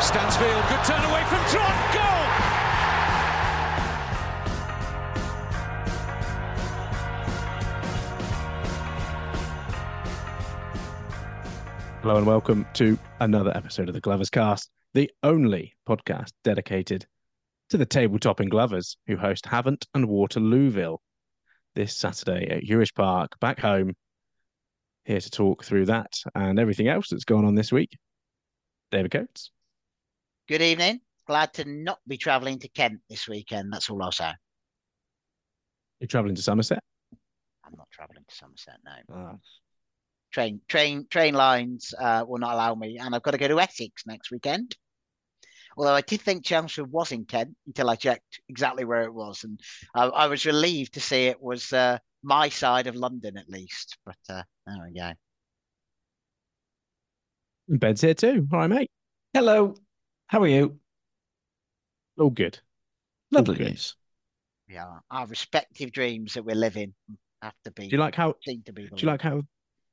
Stansfield, good turn away from Trot. Goal! Hello and welcome to another episode of the Gloverscast, the only podcast dedicated to the tabletop Glovers who host Havant and Waterlooville this Saturday at Huish Park, back home. Here to talk through that and everything else that's gone on this week. David Coates. Good evening. Glad to not be travelling to Kent this weekend. That's all I'll say. You're travelling to Somerset? I'm not travelling to Somerset now. Ah. Train, train, train lines uh, will not allow me, and I've got to go to Essex next weekend. Although I did think Chelmsford was in Kent until I checked exactly where it was, and I, I was relieved to see it was uh, my side of London at least. But uh, there we go. Ben's here too. Hi, mate. Hello. How are you? All good. Lovely good. news. Yeah, our respective dreams that we're living have to be. Do you like how seem to be? do you like how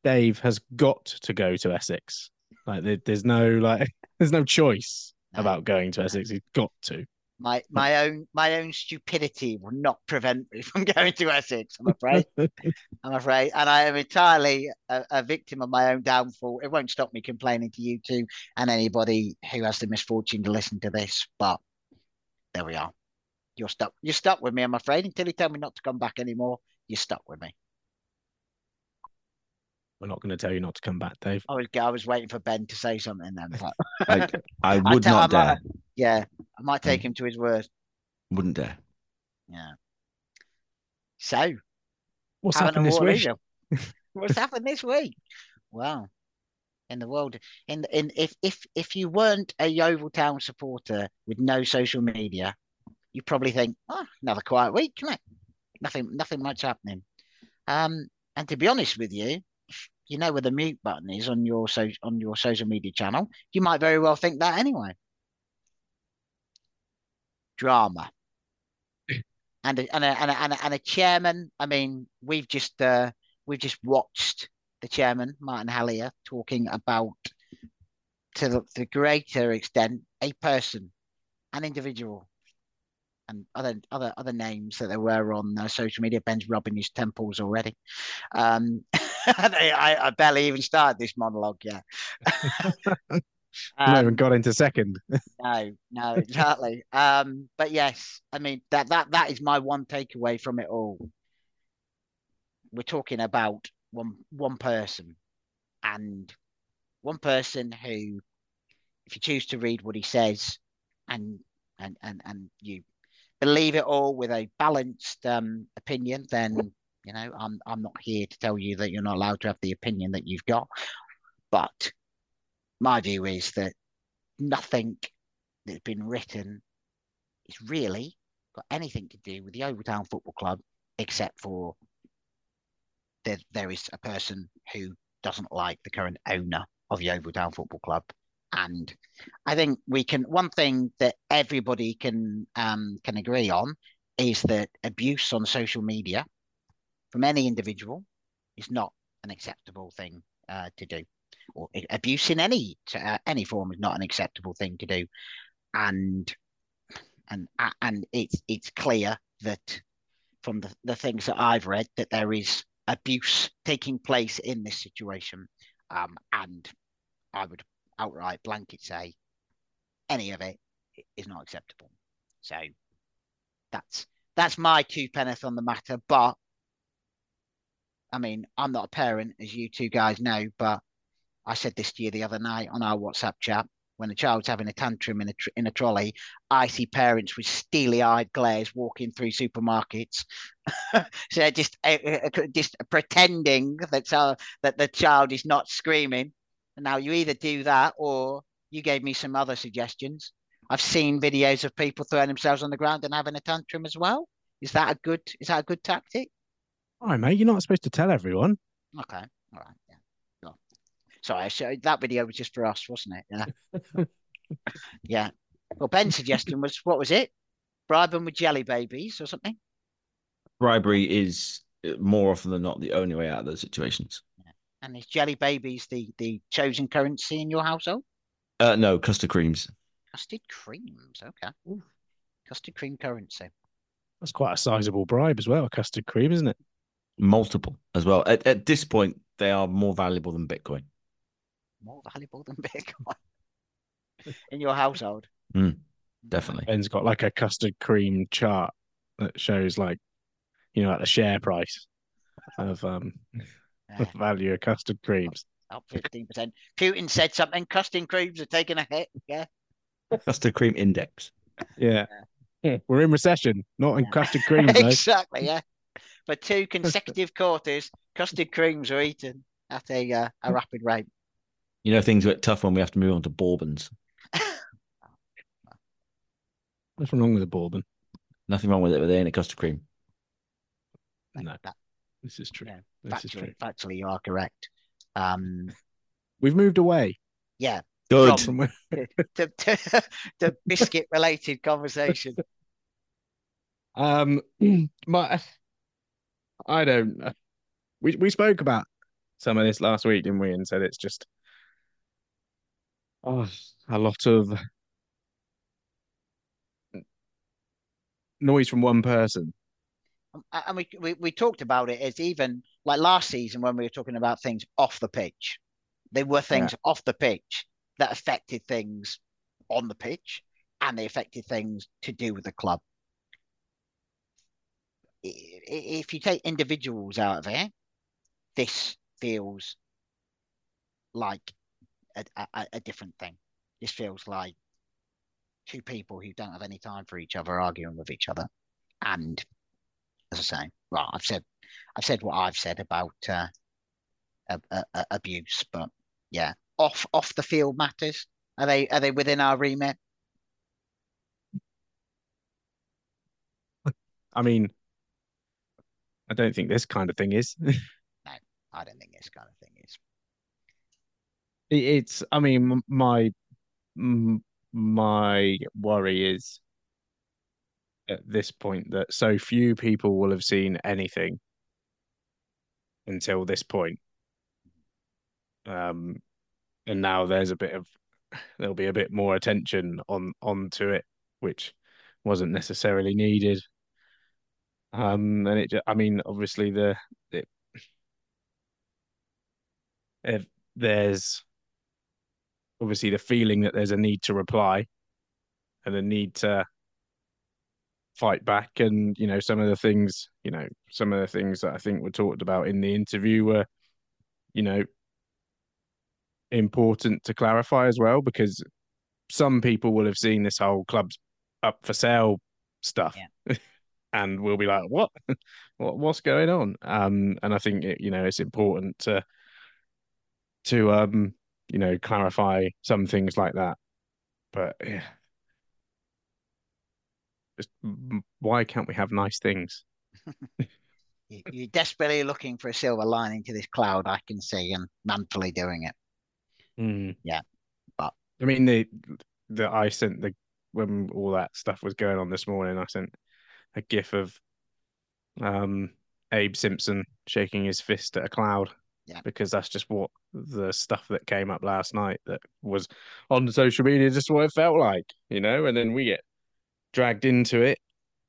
Dave has got to go to Essex? Like there, there's no like there's no choice No. about going to Essex. He's got to. My my own my own stupidity will not prevent me from going to Essex. I'm afraid. I'm afraid, and I am entirely a, a victim of my own downfall. It won't stop me complaining to you two and anybody who has the misfortune to listen to this. But there we are. You're stuck. You're stuck with me. I'm afraid until you tell me not to come back anymore. You're stuck with me. We're not going to tell you not to come back, Dave. I was I was waiting for Ben to say something then. but I, I I would tell- not I might- dare. yeah, I might take him to his word. Wouldn't dare. Yeah. So What's having happened this week? What's happened this week? Well, in the world, in in if if if you weren't a Yeovil Town supporter with no social media, you probably think, oh, another quiet week, isn't? Nothing, nothing much happening. Um, and to be honest with you, if you know where the mute button is on your so on your social media channel, you might very well think that anyway. Drama. And a, and a, and a, and a, and a chairman. I mean, we've just uh, we've just watched the chairman Martin Hallier talking about to the, the greater extent a person, an individual, and other other other names that there were on uh, social media. Ben's rubbing his temples already. Um, I, I, barely even started this monologue yet. I not even Um, got into second. no, no, exactly. Um, but yes, I mean that that that is my one takeaway from it all. We're talking about one one person, and one person who, if you choose to read what he says, and and and and you believe it all with a balanced um, opinion, then you know I'm I'm not here to tell you that you're not allowed to have the opinion that you've got, but my view is that nothing that's been written is really got anything to do with the Yeovil Town Football Club, except for there there is a person who doesn't like the current owner of the Yeovil Town Football Club. And I think we can one thing that everybody can um, can agree on is that abuse on social media from any individual is not an acceptable thing uh, to do or abuse in any uh, any form is not an acceptable thing to do, and and a- and it's it's clear that from the, the things that I've read that there is abuse taking place in this situation, um, and I would outright blanket say any of it is not acceptable. So that's that's my two penneth on the matter, but. I mean, I'm not a parent, as you two guys know, but I said this to you the other night on our WhatsApp chat. When a child's having a tantrum in a tr- in a trolley, I see parents with steely-eyed glares walking through supermarkets, so just uh, just pretending that uh, that the child is not screaming. Now you either do that or you gave me some other suggestions. I've seen videos of people throwing themselves on the ground and having a tantrum as well. Is that a good? Is that a good tactic? All right, mate. You're not supposed to tell everyone. Okay, all right, yeah. Cool. Sorry, so that video was just for us, wasn't it? Yeah. yeah. Well, Ben's suggestion was what was it? Bribe them with jelly babies or something? Bribery is uh, more often than not the only way out of those situations. And is jelly babies the the chosen currency in your household? Uh, no, custard creams. Custard creams. Okay. Custard cream currency. That's quite a sizable bribe as well. Custard cream, isn't it? Multiple as well. At, at this point, they are more valuable than Bitcoin. More valuable than Bitcoin in your household. Definitely. Ben's got like a custard cream chart that shows like, you know, like the share price of um Yeah, the value of custard creams. up fifteen percent. Putin said something. Custard creams are taking a hit. Yeah. Custard cream index. Yeah. Yeah. We're in recession, not in Yeah. custard creams exactly. Yeah. For two consecutive quarters, custard creams are eaten at a uh, a rapid rate. You know, things get tough when we have to move on to bourbons. What's wrong with a bourbon? Nothing wrong with it, but they ain't a custard cream. No, That- this is true. Yeah, This is true. factually, factually, you are correct. Um, We've moved away yeah, Good. from where the, the, the biscuit related conversation. Um, my, I don't. know. We we spoke about some of this last week, didn't we? And said it's just oh, a lot of noise from one person. Um, And we, we we talked about it as even like last season when we were talking about things off the pitch. There were things off the pitch that affected things on the pitch, and they affected things to do with the club. If you take individuals out of it, this feels like a, a, a different thing. This feels like two people who don't have any time for each other arguing with each other, and as I say, well, I've said, I've said what I've said about uh, a- abuse, but yeah, off off the field matters. Are they are they within our remit? I mean, I don't think this kind of thing is. No, I don't think this kind of thing is. It's, I mean, my my worry is at this point that so few people will have seen anything until this point. Um, and now there's a bit of there'll be a bit more attention on onto it, which wasn't necessarily needed. Um, and it, ju- I mean, obviously the, it, if there's obviously the feeling that there's a need to reply and a need to fight back. And you know some of the things you know some of the things that I think were talked about in the interview were you know important to clarify as well because some people will have seen this whole club's up for sale stuff and we'll be like what what what's going on um and I think it, you know it's important to to um you know clarify some things like that but yeah just why can't we have nice things You- You're desperately looking for a silver lining to this cloud. I can see, and manfully doing it. Mm. Yeah, but- I mean the the I sent the when all that stuff was going on this morning, I sent a gif of um Abe Simpson shaking his fist at a cloud. Yeah. Because that's just what the stuff that came up last night that was on social media, just what it felt like, you know, and then we get dragged into it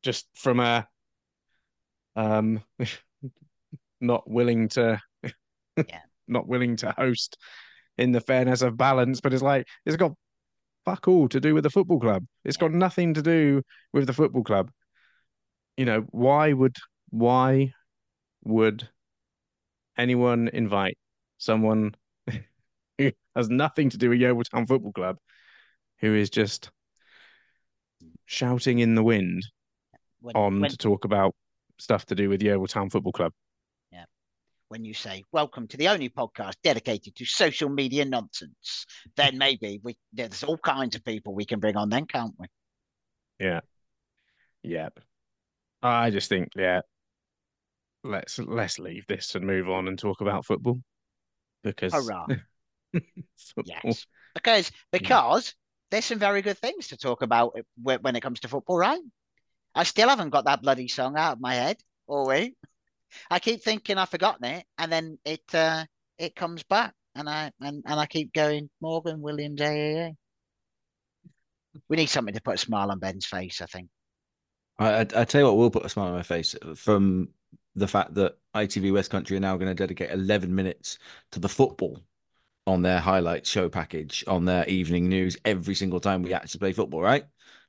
just from a um not willing to Yeah. not willing to host in the fairness of balance, but it's like it's got fuck all to do with the football club. It's got nothing to do with the football club. You know, why would why would anyone invite someone who has nothing to do with Yeovil Town Football Club who is just shouting in the wind When, on when, to talk about stuff to do with Yeovil Town Football Club? Yeah. When you say, Welcome to the only podcast dedicated to social media nonsense. Then maybe we there's all kinds of people we can bring on then, can't we? Yeah. Yep. I just think, yeah, let's let's leave this and move on and talk about football because Hurrah. football- Yes. Because because there's some very good things to talk about when it comes to football, right? I still haven't got that bloody song out of my head. Oh wait. I keep thinking I've forgotten it, and then it uh it comes back and I and, and I keep going, Morgan Williams AAA. We need something to put a smile on Ben's face, I think. I, I, I tell you what, will put a smile on my face from the fact that ITV West Country are now going to dedicate 11 minutes to the football on their highlight show package on their evening news every single time we actually play football, right?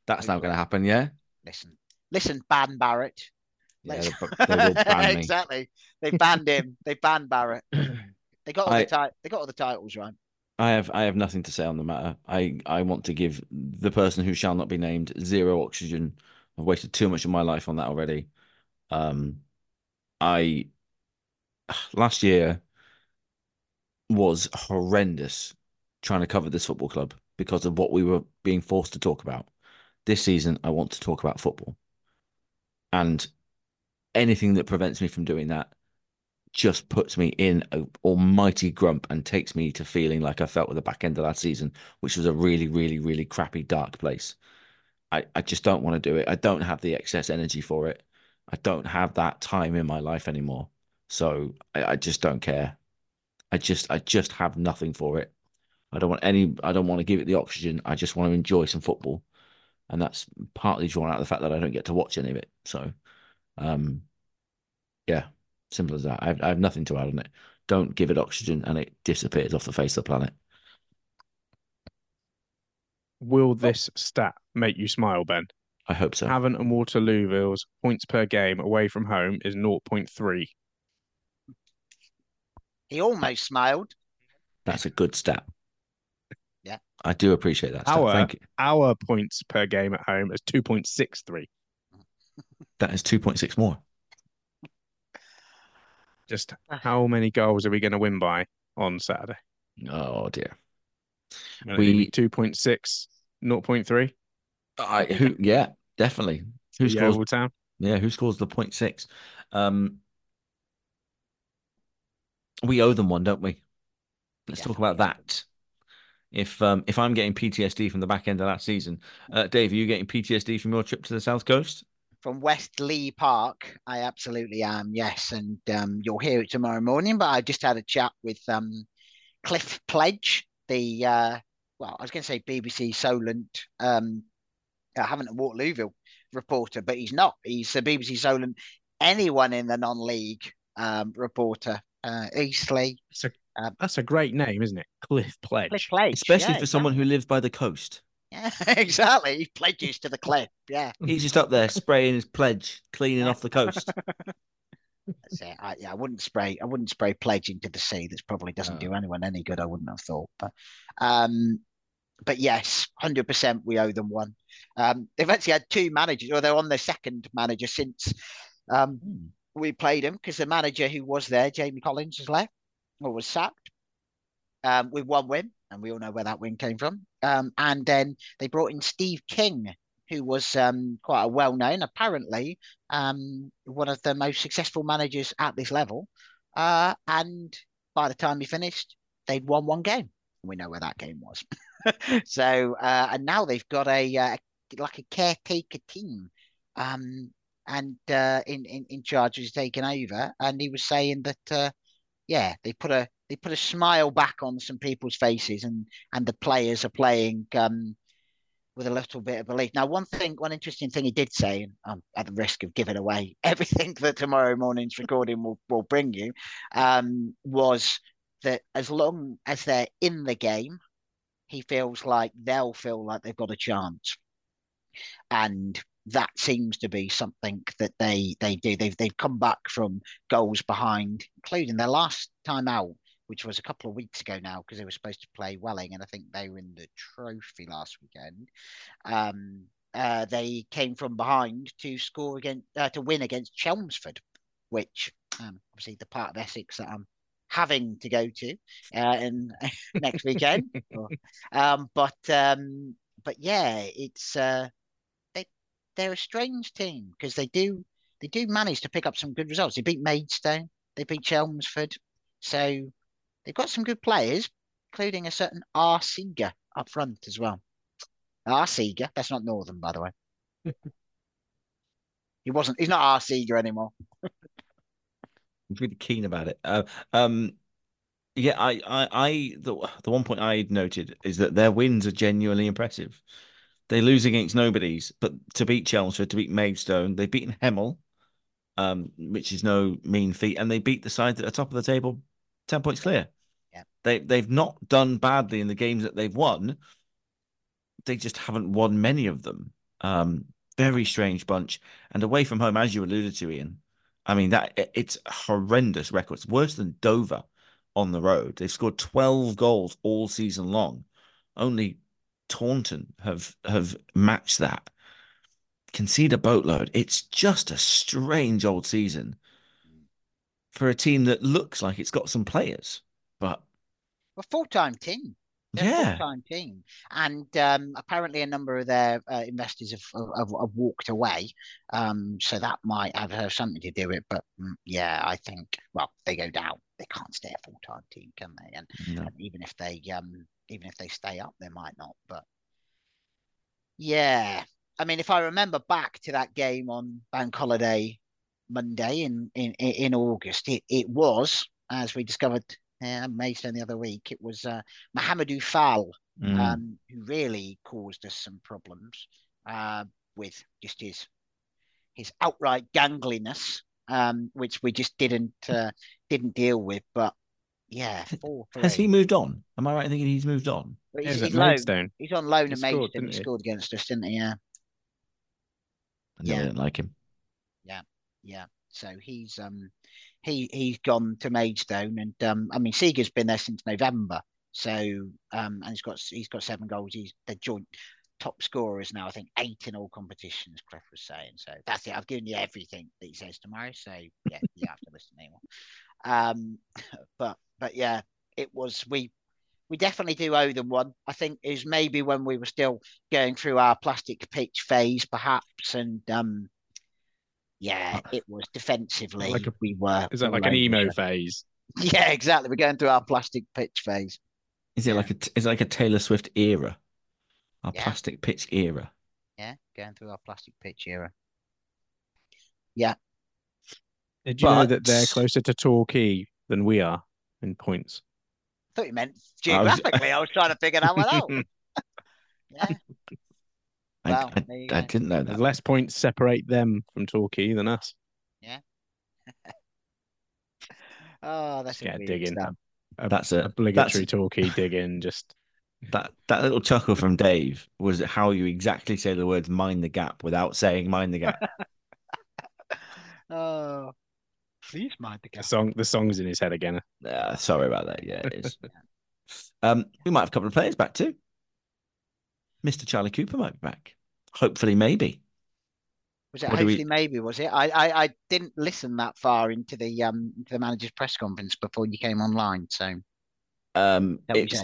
That's now going to happen, yeah? Listen. Listen, ban Barrett. Yeah, they, ban exactly. They banned him. They banned Barrett. They got all I- the ti- they got all the titles right. I have I have nothing to say on the matter. I I want to give the person who shall not be named zero oxygen. I've wasted too much of my life on that already. Um, I last year was horrendous trying to cover this football club because of what we were being forced to talk about. This season, I want to talk about football, and anything that prevents me from doing that just puts me in an almighty grump and takes me to feeling like I felt with the back end of last season, which was a really, really, really crappy, dark place. I, I just don't want to do it. I don't have the excess energy for it. I don't have that time in my life anymore. So I, I just don't care. I just I just have nothing for it. I don't want any I don't want to give it the oxygen. I just want to enjoy some football. And that's partly drawn out of the fact that I don't get to watch any of it. So um yeah, simple as that. I have, I have nothing to add on it. Don't give it oxygen and it disappears off the face of the planet. Will oh. this stat make you smile, Ben? I hope so. Havant and Waterlooville's points per game away from home is 0.3. He almost smiled. That's a good stat. Yeah. I do appreciate that. Stat. Our Thank you. our points per game at home is 2.63. That is 2.6 more. Just how many goals are we going to win by on Saturday? Oh dear. We We- 2.6, 0.3. I who yeah, definitely. Who The scores Yeovil Town. Yeah, who scores the point six? Um, we owe them one, don't we? Let's talk about that. If um if I'm getting PTSD from the back end of that season, uh, Dave, are you getting PTSD from your trip to the South Coast? From West Lee Park, I absolutely am, yes. And um, you'll hear it tomorrow morning. But I just had a chat with um, Cliff Pledge, the, uh, well, I was going to say BBC Solent, um, I haven't a Waterlooville reporter, but he's not. He's a BBC Solent, anyone in the non league um, reporter, uh, Eastleigh. That's a, Um, that's a great name, isn't it? Cliff Pledge. Cliff Pledge. Especially yeah, for someone who lives by the coast. Yeah, exactly. He pledges to the cliff. Yeah. He's just up there spraying his pledge, cleaning off the coast. I, yeah, I wouldn't spray. I wouldn't spray pledge into the sea. That probably doesn't do anyone any good. I wouldn't have thought. But, um, but yes, hundred percent. We owe them one. Um, they've actually had two managers, or they're on their second manager since um, we played them because the manager who was there, Jamie Collins, has left or was sacked. Um, with one win, and we all know where that win came from. Um, and then they brought in Steve King, who was um, quite a well-known, apparently, um, one of the most successful managers at this level. Uh, and by the time he finished, they'd won one game. We know where that game was. so, uh, and now they've got a uh, like a caretaker team, um, and uh, in, in in charge who's taken over. And he was saying that, uh, yeah, they put a they put a smile back on some people's faces, and and the players are playing. Um, with a little bit of belief. Now, one thing, one interesting thing he did say, and I'm at the risk of giving away everything that tomorrow morning's recording will, will bring you, um, was that as long as they're in the game, he feels like they'll feel like they've got a chance. And that seems to be something that they they do. They've they've come back from goals behind, including their last time out, which was a couple of weeks ago now, because they were supposed to play Welling, and I think they were in the trophy last weekend. Um, uh, they came from behind to score against uh, to win against Chelmsford, which Um, obviously, the part of Essex that I'm having to go to uh, in next weekend. um, but um, but yeah, it's uh, they they're a strange team because they do they do manage to pick up some good results. They beat Maidstone, they beat Chelmsford, so they've got some good players, including a certain R. Seager up front as well. R. Seager, that's not Northern, by the way. he wasn't. He's not R. Seager anymore. He's really keen about it. Uh, um, yeah, I, I, I, the the one point I noted is that their wins are genuinely impressive. They lose against nobodies, but to beat Chelmsford, to beat Maidstone, they've beaten Hemel, um, which is no mean feat, and they beat the side at the top of the table, ten points clear. They they've not done badly in the games that they've won. They just haven't won many of them. Um, very strange bunch, and away from home, as you alluded to, Ian. I mean that it's horrendous records, worse than Dover on the road. They've scored twelve goals all season long. Only Taunton have have matched that. Concede a boatload. It's just a strange old season for a team that looks like it's got some players, but a full time team. They're yeah, full time team, and um, apparently a number of their uh, investors have, have, have walked away. Um, so that might have, something to do with it. But mm, yeah, I think well they go down. They can't stay a full time team, can they? And, No. and even if they um even if they stay up, they might not. But yeah, I mean, if I remember back to that game on Bank Holiday Monday in in in August, it it was as we discovered uh, Maidstone the other week. It was uh, Muhammadu Faal Mm. um, who really caused us some problems uh, with just his his outright gangliness, um, which we just didn't uh, didn't deal with. But yeah, four has he moved on? Am I right in thinking he's moved on? But he's, he's loan. He's on loan He at scored, Maidstone. didn't He he? scored against us, didn't he? Yeah, I Yeah. I didn't like him. Yeah, yeah. So he's um he he's gone to Maidstone, and um I mean Seager's been there since November. So um and he's got he's got seven goals. He's the joint top scorers now. I think eight in all competitions. Cliff was saying. So that's it. I've given you everything that he says tomorrow. So yeah, you have to listen anymore. Um, but but yeah, it was we we definitely do owe them one. I think is maybe when we were still going through our plastic pitch phase, perhaps, and um, yeah, uh, it was defensively Like a- we were. Is that like an emo the- phase? Yeah, exactly. We're going through our plastic pitch phase. Is it Yeah. like a is it like a Taylor Swift era, Our Yeah. plastic pitch era? Yeah, going through our plastic pitch era. Yeah. Did you know that they're closer to Torquay than we are in points? I thought you meant I was- geographically. I was, trying to figure that one out. Yeah. I, Well, I, I didn't know that. less points separate them from Torquay than us. Yeah. oh, that's Yeah, a weird dig in. stuff. A- That's a obligatory that's Torquay dig in. Just that that little chuckle from Dave was how you exactly say the words "mind the gap" without saying "mind the gap." Oh, please mind the the gap. song. The song's in his head again. Uh, sorry about that. Yeah, it is. um, we might have a couple of players back too. Mr. Charlie Cooper might be back. Hopefully, maybe. Was it What do we- hopefully maybe was it? I, I I didn't listen that far into the um into the manager's press conference before you came online. So Um, it's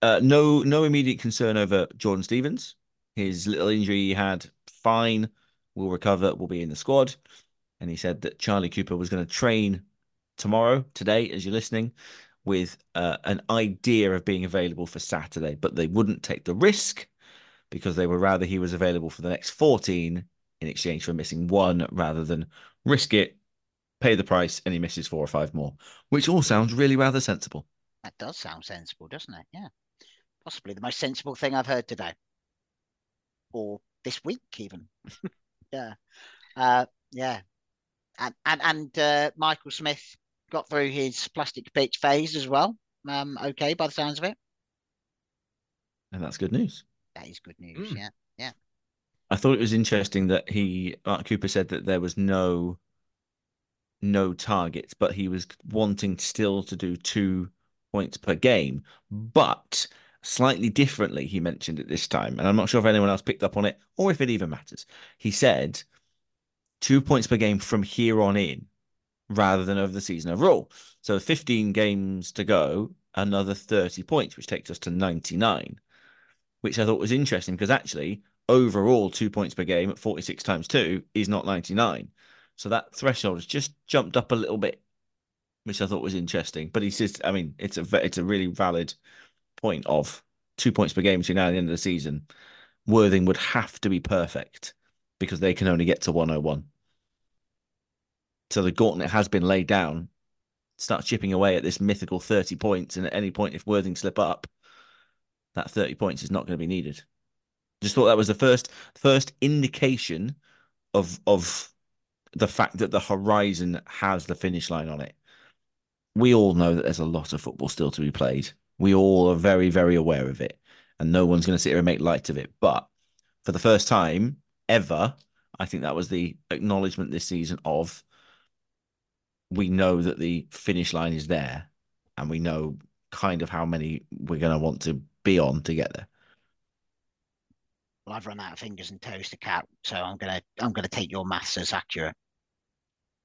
uh, no no immediate concern over Jordan Stevens. His little injury he had, fine, will recover, will be in the squad. And he said that Charlie Cooper was going to train tomorrow, today, as you're listening, with uh, an idea of being available for Saturday, but they wouldn't take the risk because they would rather he was available for the next 14 in exchange for missing one rather than risk it, pay the price, and he misses four or five more, which all sounds really rather sensible. that does sound sensible, doesn't it? Yeah, possibly the most sensible thing I've heard today, or this week even. yeah, uh, yeah, and and and uh, Michael Smith got through his plastic pitch phase as well. Um, okay, by the sounds of it, And that's good news. That is good news. Mm. Yeah. I thought it was interesting that he Mark Cooper said that there was no no targets, but he was wanting still to do two points per game, but slightly differently. He mentioned it this time, and I'm not sure if anyone else picked up on it or if it even matters. He said two points per game from here on in, rather than over the season overall. So 15 games to go, another 30 points, which takes us to 99, which I thought was interesting because actually, overall, two points per game at 46 times two is not 99. So that threshold has just jumped up a little bit, which I thought was interesting. But he says, I mean, it's a it's a really valid point of two points per game between now and the end of the season. Worthing would have to be perfect because they can only get to 101. So the gauntlet has been laid down. Start chipping away at this mythical 30 points, and at any point, if Worthing slip up, that 30 points is not going to be needed. Just thought that was the first first indication of of the fact that the horizon has the finish line on it. We all know that there's a lot of football still to be played. We all are very, very aware of it, and no one's going to sit here and make light of it. But for the first time ever, I think that was the acknowledgement this season of we know that the finish line is there, and we know kind of how many we're going to want to be on to get there. Well, I've run out of fingers and toes to count, so I'm gonna I'm gonna take your maths as accurate.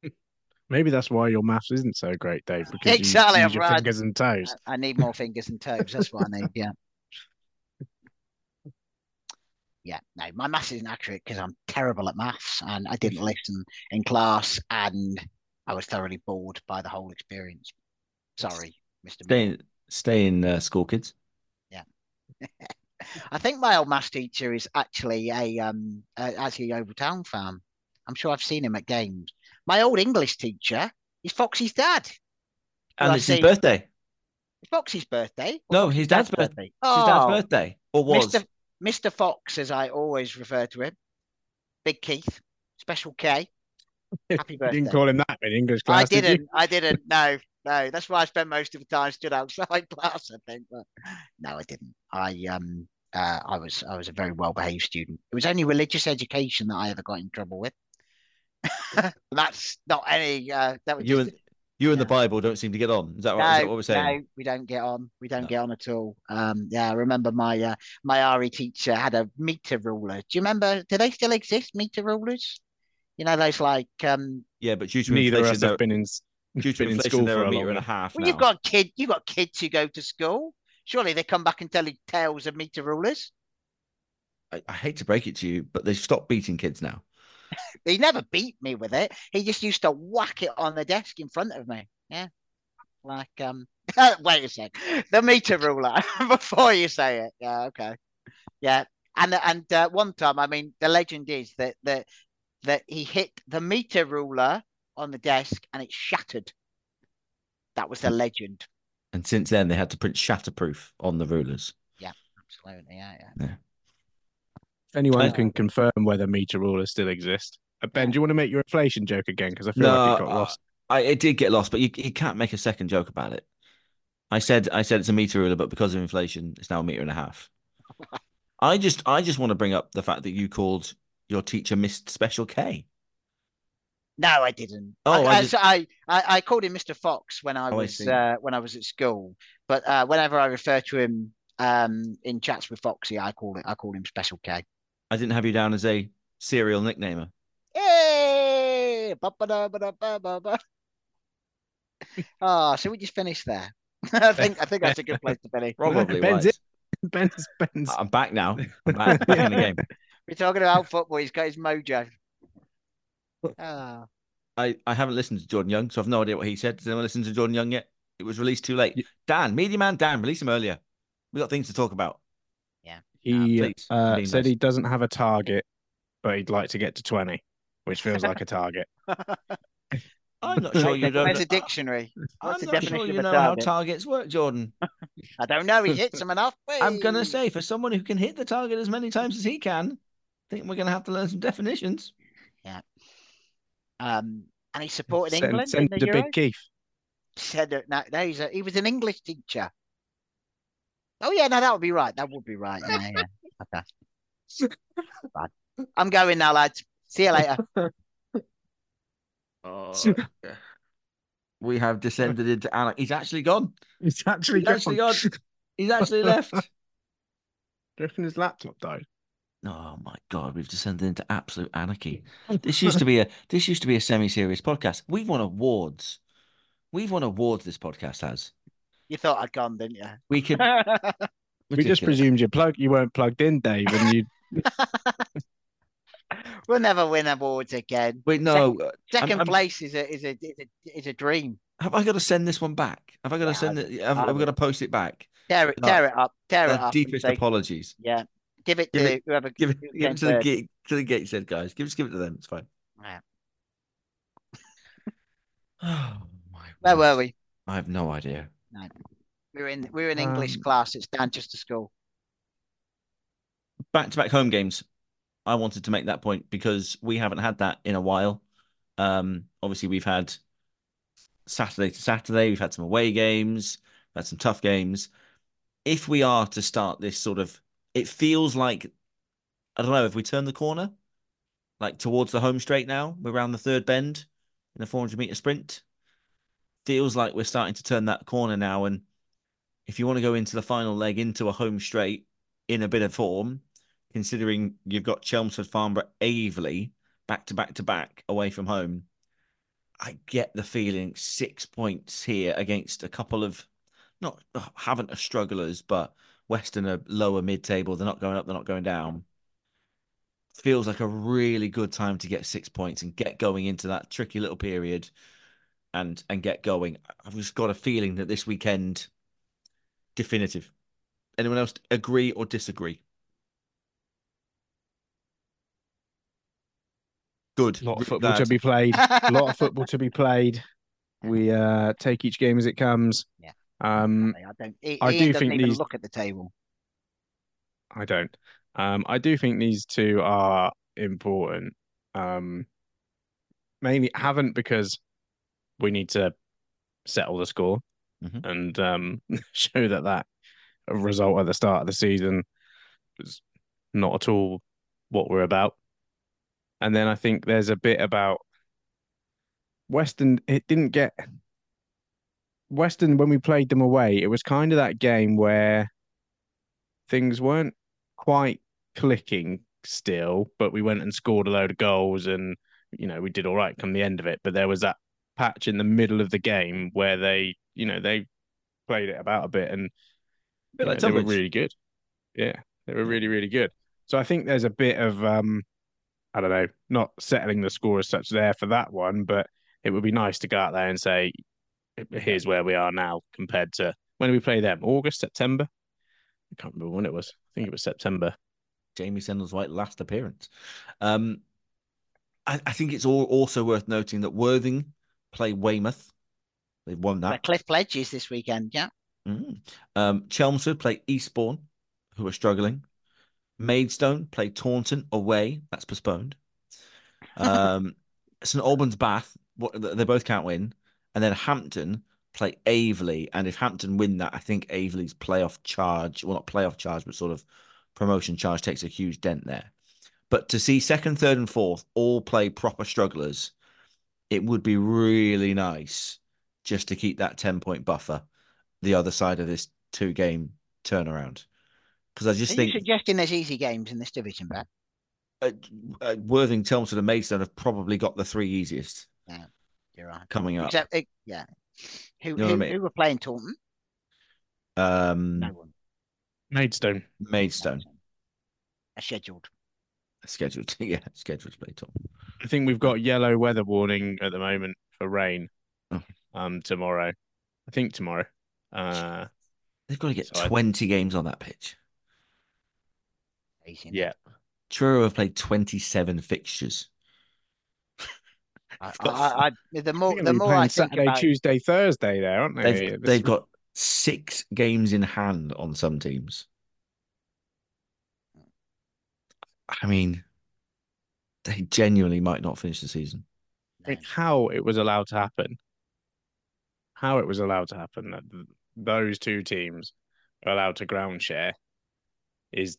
Maybe that's why your maths isn't so great, Dave, because Exactly, you I'm use your right. fingers and toes. I, I need more fingers and toes. That's what I need. Yeah. Yeah, no, my maths isn't accurate because I'm terrible at maths and I didn't listen in class and I was thoroughly bored by the whole experience. Sorry, Mr. Stay in, stay in uh, school, kids. I think my old maths teacher is actually a um uh, actually a Yeovil Town fan. I'm sure I've seen him at games. My old English teacher is Foxy's dad. And it's his birthday. It's Foxy's birthday. No, Foxy's his dad's birthday. It's Oh, his dad's birthday. Or was. Mr. Mr. Fox, as I always refer to him. Big Keith, Special K. Happy You birthday. didn't call him that in English I class, did you? didn't. I didn't. No, no. That's why I spent most of the time stood outside class. I think, but no, I didn't. I um, uh, I was I was a very well behaved student. It was only religious education that I ever got in trouble with. That's not any. Uh, that was You just, and you and the. Bible don't seem to get on. Is that, right? Is that what we're saying? no, we don't get on. We don't No. get on at all. Um, yeah, I remember my uh, my RE teacher had a meter ruler. Do you remember? Do they still exist? Meter rulers? You know those like um. Yeah, but due to Neither of us they're, have been in, due to been in inflation, school they're for a a meter and a half Well, now. you've got kid. you've got kids who go to school. Surely they come back and tell you tales of meter rulers. I, I hate to break it to you, but they've stopped beating kids now. He never beat me with it. He just used to whack it on the desk in front of me. Yeah, like um. wait a sec. The meter ruler. Before you say it. Yeah. Okay. Yeah. And and uh, one time, I mean, the legend is that that that he hit the meter ruler on the desk and it shattered. That was the legend. And since then, they had to print shatterproof on the rulers. Yeah, absolutely. Yeah. Yeah. If anyone I- can confirm whether meter rulers still exist. Uh, ben, do you want to make your inflation joke again? Because I feel like it got uh, lost. I it did get lost, but you, you can't make a second joke about it. I said I said it's a meter ruler, but because of inflation, it's now a meter and a half. I just I just want to bring up the fact that you called your teacher Miss Special K. No, I didn't. Oh, I, I I, just- I, I, I called him Mr. Fox when I Oh, was see. uh, when I was at school. But uh, whenever I refer to him um, in chats with Foxy, I call it I call him Special K. I didn't have you down as a serial nicknamer. Hey! Ba-ba-da-ba-da-ba-ba-ba. Oh, so we just finished there. I think I think that's a good place to finish. Probably Ben's was. it. Ben's Ben's. I'm back now. I'm back, back in the game. We're talking about football. He's got his mojo. Ah. I, I haven't listened to Jordan Young, so I've no idea what he said. Does anyone listen to Jordan Young yet? It was released too late. Dan, Media Man Dan, release him earlier. We got things to talk about. Yeah. He please, uh, said nice. he doesn't have a target, but he'd like to get to 20, which feels like a target. I'm not sure you don't. Where's a dictionary? I'm not sure you a know how targets work, Jordan. I don't know. He hits them enough. I'm gonna say for someone who can hit the target as many times as he can, I think we're gonna have to learn some definitions. Um, and he supported Send, England send in the to Euros. Big Keith. Said that no, no, he's a, he was an English teacher. Oh yeah, no, that would be right. That would be right. Yeah, yeah. Okay. I'm going now, lads. See you later. Oh, we have descended into Alan. He's actually gone. He's actually He's actually gone. gone. He's actually left. Do you reckon his laptop died? Oh my god, we've descended into absolute anarchy. This used to be a this used to be a semi-serious podcast. We've won awards. We've won awards. This podcast has. You thought I'd gone, didn't you? We could. We just presumed you plug you weren't plugged in, Dave, and you we'll never win awards again. Wait, no. uh, 2nd I'm- I'm- place is a is a is a dream. Have I got to send this one back? Have I got to Yeah, send it? Have, I have we got to post it back? Tear it, No. tear it up, tear it up. deepest say- apologies. Yeah, give it Give to it- whoever. Give it, give it to the gate to the Gateshead guys. Give just give it to them. It's fine. Yeah. Oh my. Where were we? I have no idea. We were in we were in English Um, class. It's to school. Back to back home games. I wanted to make that point because we haven't had that in a while. Um, obviously we've had Saturday to Saturday. We've had some away games. We've had some tough games. If we are to start this sort of, it feels like I don't know if we turn the corner, like towards the home straight now. We're around the third bend in a 400 meter sprint. Feels like we're starting to turn that corner now. And if you want to go into the final leg into a home straight in a bit of form, considering you've got Chelmsford, Farnborough, Aveley back to back to back away from home, I get the feeling six points here against a couple of not haven't a strugglers, but Weston are lower mid table. They're not going up, they're not going down. Feels like a really good time to get six points and get going into that tricky little period and and get going. I've just got a feeling that this weekend definitive. Anyone else agree or disagree? Good. a lot of Really football to be played. A lot of football to be played. We uh take each game as it comes. Yeah. Um I don't. Ian I do doesn't think even these- look at the table. I don't. Um, I do think these two are important. Um, mainly haven't because we need to settle the score Mhm. and um, show that that result at the start of the season was not at all what we're about. And then I think there's a bit about Weston. It didn't get Weston when we played them away. It was kind of that game where things weren't quite clicking still, but we went and scored a load of goals and you know, we did all right come the end of it. But there was that patch in the middle of the game where they, you know, they played it about a bit and Bit like know, they were really good. Yeah, they were really, really good. So I think there's a bit of um I don't know, not settling the score as such there for that one, but it would be nice to go out there and say, here's where we are now compared to when we play them? August, September? I can't remember when it was. I think it was September. Jamie Sendle's White last appearance. Um, I, I think it's all also worth noting that Worthing play Weymouth. They've won But that. Cliff Pledges this weekend. Yeah. Mm. Um, Chelmsford play Eastbourne, who are struggling. Maidstone play Taunton away. That's postponed. Um, St Albans Bath, what they both can't win, and then Hampton play Aveley. And if Hampton win that, I think Aveley's playoff charge, well, not playoff charge, but sort of promotion charge takes a huge dent there. But to see second, third, and fourth all play proper strugglers, it would be really nice just to keep that 10 point buffer the other side of this two game turnaround. Because I just Are think you suggesting there's easy games in this division, Ben? uh, uh, Worthing, Chelmsford, and Maidstone have probably got the three easiest You're right. coming up. Except, it, yeah. Who, know what I who, mean? who were playing Taunton? Um, No one. Maidstone. Maidstone A scheduled. scheduled, yeah, scheduled to play top. I think we've got yellow weather warning at the moment for rain. Oh. Um, tomorrow. I think tomorrow. Uh, They've got to get So I- 20 games on that pitch. Easy. yeah. Truro have played 27 fixtures. I, I, I, the more, the more I think Saturday, about, Tuesday, Thursday there, aren't they? They've, they've got six games in hand on some teams. I mean, they genuinely might not finish the season. I mean, how it was allowed to happen. How it was allowed to happen that those two teams are allowed to ground share is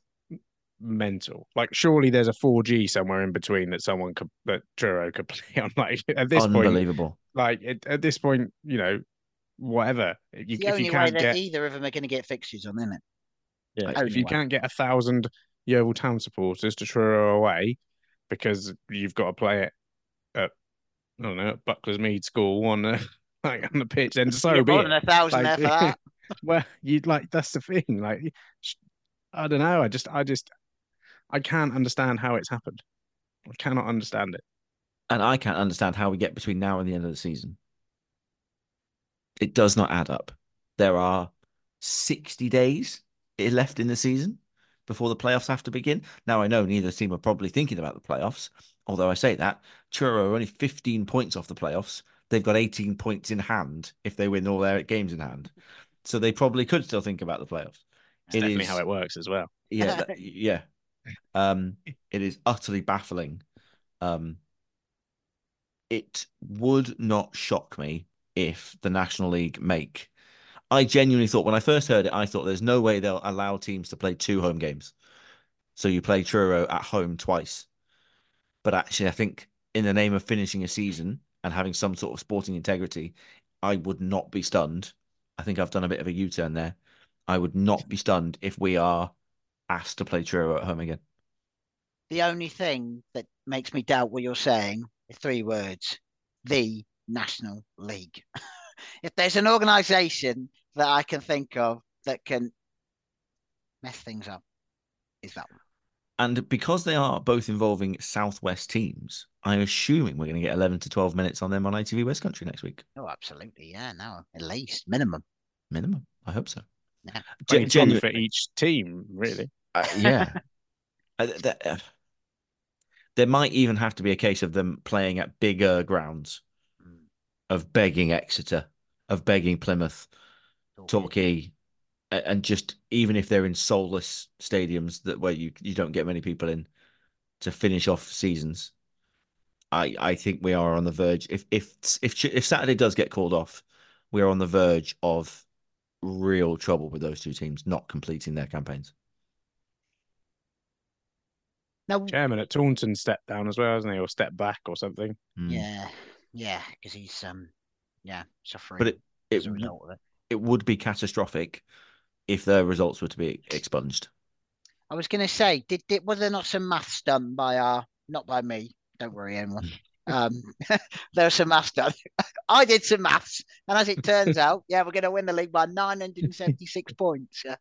mental. Like, surely there's a 4G somewhere in between that someone could that Truro could play on. Like at this point, Unbelievable. like at, at this point, you know, whatever. You, the if only you way can't that get either of them are going to get fixtures on, isn't it? yeah, only if you way. can't get a thousand, Yeovil Town supporters to Truro away because you've got to play it at I don't know at Bucklers Mead School on the uh, like on the pitch, then so You're be more it. than a thousand Like, there for that. well, you'd like that's the thing. Like, I don't know. I just, I just, I can't understand how it's happened. I cannot understand it. And I can't understand how we get between now and the end of the season. It does not add up. There are 60 days left in the season before the playoffs have to begin. Now, I know neither team are probably thinking about the playoffs, although I say that. Truro are only 15 points off the playoffs. They've got 18 points in hand if they win all their games in hand. So they probably could still think about the playoffs. It's It definitely is- how it works as well. yeah that- yeah um it is utterly baffling. Um it would not shock me if the national league make i genuinely thought when i first heard it i thought there's no way they'll allow teams to play two home games. So you play truro at home twice. But actually i think in the name of finishing a season and having some sort of sporting integrity i would not be stunned. I think i've done a bit of a u-turn there. I would not be stunned if we are asked to play Truro at home again. The only thing that makes me doubt what you're saying is three words: the National League. if there's an organisation that I can think of that can mess things up, is that one. And because they are both involving Southwest teams, I'm assuming we're going to get 11 to 12 minutes on them on ITV West Country next week. Oh, absolutely. Yeah, no, at least minimum. Minimum. I hope so. Yeah. Gen- 20 for each team, really. uh, yeah. Uh, uh, there might even have to be a case of them playing at bigger grounds, Mm. of begging Exeter, of begging Plymouth, Torquay, a- and just even if they're in soulless stadiums that where you you don't get many people in to finish off seasons. I I think we are on the verge. If if if if Saturday does get called off, we are on the verge of real trouble with those two teams not completing their campaigns. No, Chairman at Taunton stepped down as well, hasn't he? Or stepped back or something. Mm. yeah, yeah, because he's um, yeah, suffering But it it as a w- result of it. it would be catastrophic if their results were to be expunged. I was going to say, did, did was there not some maths done by our, not by me? Don't worry, anyone. Um, there was some maths done. I did some maths, and as it turns out, yeah, we're going to win the league by 976 points. Yeah.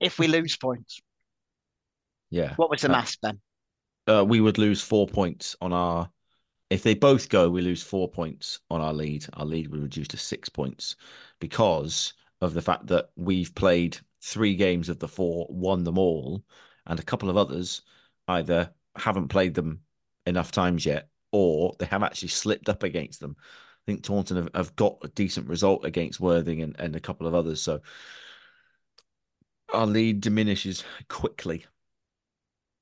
If we lose points, Yeah. what was the Uh, maths then? uh, we would lose four points on our. If they both go, we lose four points on our lead. Our lead would reduce to six points because of the fact that we've played three games of the four, won them all, and a couple of others either haven't played them enough times yet or they have actually slipped up against them. I think Taunton have, have got a decent result against Worthing and, and a couple of others. So our lead diminishes quickly.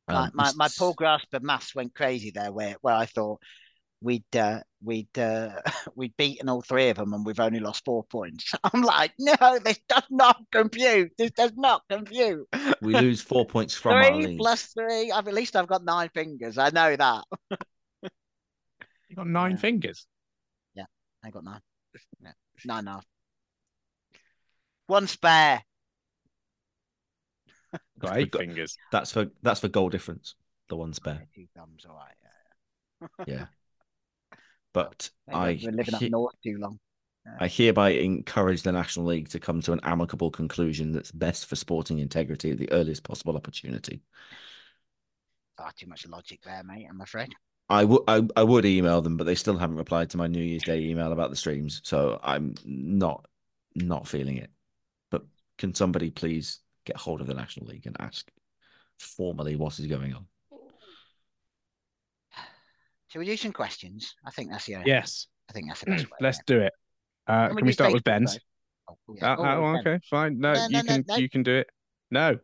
My, Um, my, my s- poor grasp of maths went crazy there, where where I thought we'd uh, we'd uh, we'd beaten all three of them and we've only lost four points. I'm like, no, this does not compute. This does not compute. we lose four points from our three lead. plus three. I've, at least I've got nine fingers. I know that. You got nine Yeah. fingers. Yeah, I got nine. Yeah, nine and a half. One spare. Got eight got- fingers. That's for that's for goal difference. The one spare. Two thumbs. All right. Yeah. Yeah. But I I've been living up north too long. I hereby encourage the National League to come to an amicable conclusion that's best for sporting integrity at the earliest possible opportunity. Far too much logic there, mate. I'm afraid. I would I, I would email them, but they still haven't replied to my New Year's Day email about the streams, so I'm not not feeling it. But can somebody please get hold of the National League and ask formally what is going on? Shall we do some questions? I think that's the. Yes. I think that's the best way. Let's do it. Uh, Can can we we start with Ben's? Oh, yeah. Uh, Oh, Ben. okay, fine. No, No, you no, no, can no. you can do it. No.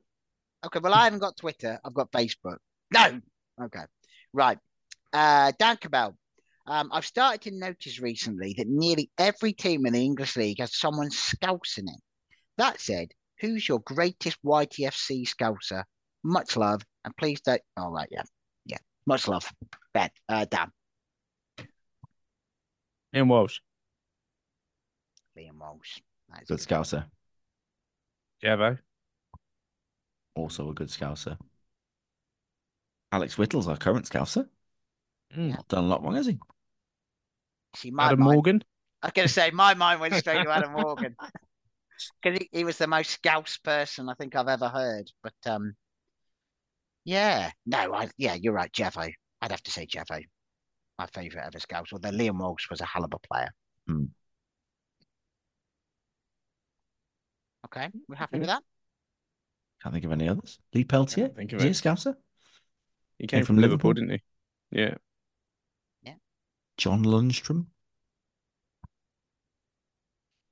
Okay, well, I haven't got Twitter. I've got Facebook. No. Okay. Right. Uh, Dan Cabell. Um, I've started to notice recently that nearly every team in the English league has someone scousing it. That said, who's your greatest YTFC scouser? Much love, and please don't. All right, yeah, yeah. Much love, Ben. Uh, Dan. In Walsh. Liam Walsh. That is Good good. scouser. Jevo. Also a good scouser. Alex Whittle's our current scouser. Mm. Not done a lot wrong, has he? See, my Adam mind, Morgan. I was going to say my mind went straight to Adam Morgan because he, he was the most scouse person I think I've ever heard. But um, yeah, no, I yeah, you're right, Jevo. I'd have to say Jevo, my favourite ever scouse. Although Liam Morgs was a hell of a player. Hmm. Okay, we're happy with that. Can't think of any others. Lee Peltier, think of is he a scouser? He came, from from Liverpool, Liverpool? didn't he? Yeah. John Lundstram.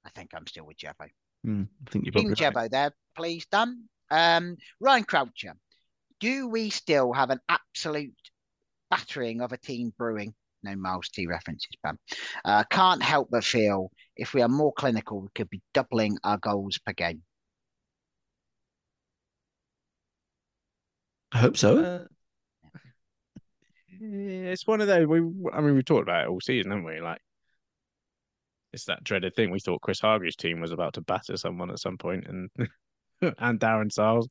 I think I'm still with Jevo. Hmm, I think you're King probably right. There, please, done. Um, Ryan Croucher, do we still have an absolute battering of a team brewing? No Miles T references, Pam. Uh, can't help but feel if we are more clinical, we could be doubling our goals per game. I hope so. Uh, yeah, it's one of those. We, I mean, we talked about it all season, haven't we? Like, it's that dreaded thing. We thought Chris Hargreaves' team was about to batter someone at some point, and and Darren Sarll's,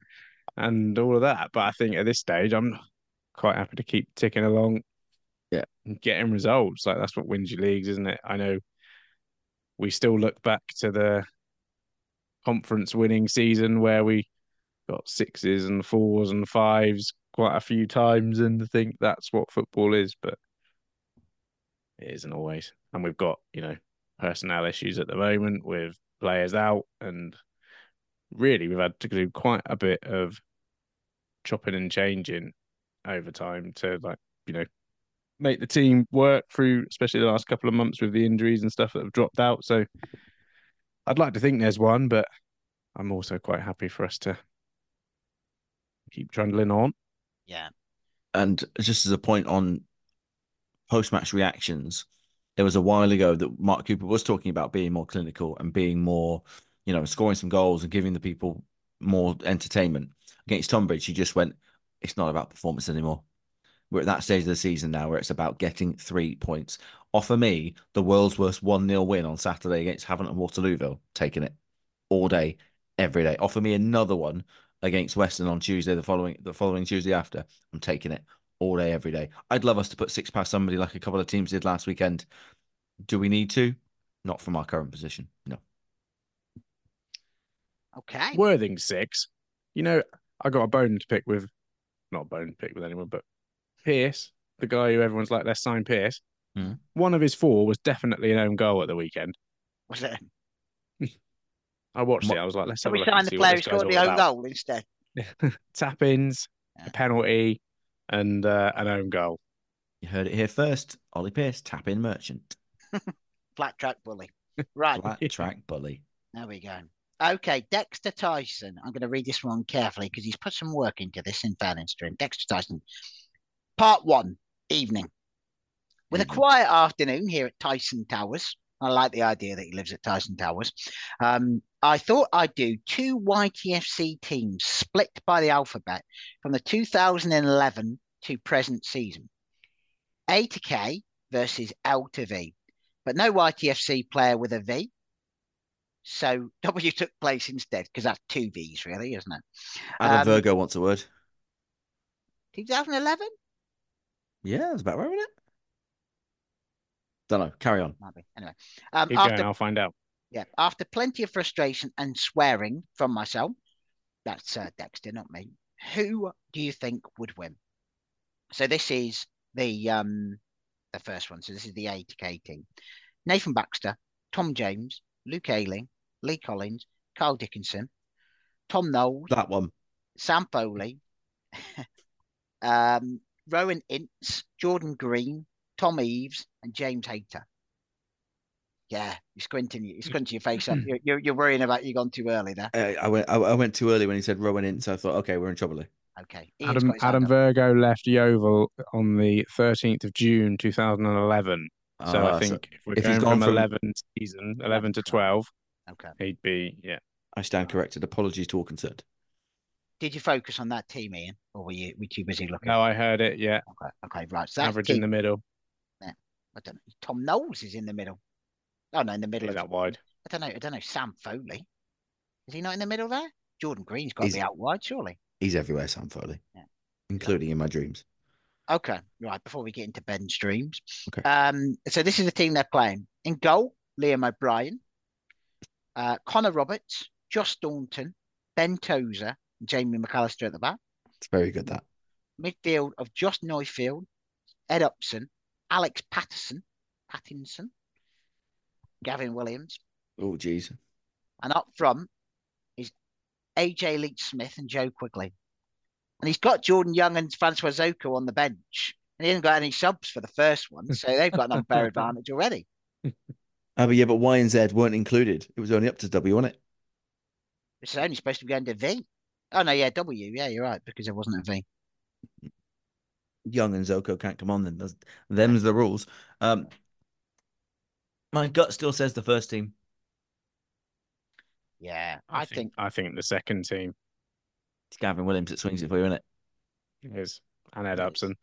and all of that. But I think at this stage, I'm quite happy to keep ticking along. Yeah. and getting results. Like that's what wins you leagues, isn't it? I know. We still look back to the conference winning season where we got sixes and fours and fives quite a few times and think that's what football is, but it isn't always. And we've got, you know, personnel issues at the moment with players out and really we've had to do quite a bit of chopping and changing over time to like, you know, make the team work through especially the last couple of months with the injuries and stuff that have dropped out. So I'd like to think there's one, but I'm also quite happy for us to keep trundling on. Yeah. And just as a point on post match reactions, there was a while ago that Mark Cooper was talking about being more clinical and being more, you know, scoring some goals and giving the people more entertainment. Against Tonbridge, he just went, it's not about performance anymore. We're at that stage of the season now where it's about getting three points. Offer me the world's worst 1 0 win on Saturday against Havant and Waterlooville, taking it all day, every day. Offer me another one against Weston on Tuesday, the following the following Tuesday after. I'm taking it all day, every day. I'd love us to put six past somebody like a couple of teams did last weekend. Do we need to? Not from our current position. No. Okay. Worthing six. You know, I got a bone to pick with, not a bone to pick with anyone, but Pearce, the guy who everyone's like, let's sign Pearce. Mhm. One of his four was definitely an own goal at the weekend. Was it? I watched it. I was like, let's So have a we look and signed the see player who guy's scored the own about. goal instead. Tap ins, Yeah. a penalty, and uh, an own goal. You heard it here first. Ollie Pearce, tap in merchant. Flat track bully. Right. Flat track bully. There we go. Okay, Dexter Tyson. I'm going to read this one carefully because he's put some work into this in fairness to him. Dexter Tyson. Part one, evening. With a quiet afternoon here at Tyson Towers. I like the idea that he lives at Tyson Towers. Um, I thought I'd do two YTFC teams split by the alphabet from the 2011 to present season. A to K versus L to V, but no YTFC player with a V. So W took place instead because that's two V's, really, isn't it? Adam Um, Virgo wants a word. 2011? Yeah, that's about right, isn't it? Don't know. Carry on. Might be. Anyway, um, Keep after going, I'll find out. Yeah, after plenty of frustration and swearing from myself, that's uh, Dexter, not me. Who do you think would win? So this is the um the first one. So this is the A to K team. Nathan Baxter, Tom James, Luke Ayling, Lee Collins, Carl Dickinson, Tom Knowles, That one. Sam Foley, um, Rowan Ince, Jordan Green, Tom Eaves, and James Hayter. Yeah, you're squinting, you're squinting your face up. You're, you're, you're worrying about you gone too early there. I, I went. I, I went too early when he said Rowan in, so I thought, okay, we're in trouble. here. Okay. Ian's Adam got his Adam up. Virgo left Yeovil on the 13th of June 2011. So Ah, I think if we're if he's going gone from, from- 11 season, 11 to 12, Okay. he'd be, yeah. I stand corrected. Apologies to all concerned. Did you focus on that team, Ian, or were you were you too busy looking? No, I heard it, yeah. Okay, okay, right. So that's Average in the middle. Yeah. I don't know. Tom Knowles is in the middle. Oh no, in the middle Is of that wide? I don't know. I don't know. Sam Foley is he not in the middle there? Jordan Green's got to He's- be out wide, surely. He's everywhere, Sam Foley, Yeah. including in my dreams. Okay, right. Before we get into Ben's dreams, Okay. um, so this is the team they're playing in goal: Liam O'Brien, uh, Connor Roberts, Josh Staunton, Ben Tozer, and Jamie McAllister at the back. It's very good that. Midfield of Josh Neufield, Ed Upson, Alex Patterson, Pattinson, Gavin Williams, Oh, geez. and up front is AJ Leitch Smith and Joe Quigley. And he's got Jordan Young and Francois Zoko on the bench. And he hasn't got any subs for the first one. So they've got an unfair advantage already. Uh, but yeah, but Y and Z weren't included. It was only up to W, wasn't it? It's only supposed to be going to V. Oh, no, yeah, W. Yeah, you're right, because there wasn't a V. Young and Zoko can't come on then. Them's the rules. Um, my gut still says the first team. Yeah, I, think, I think the second team It's Gavin Williams that swings it for you, isn't it? it? is and Ed Upson.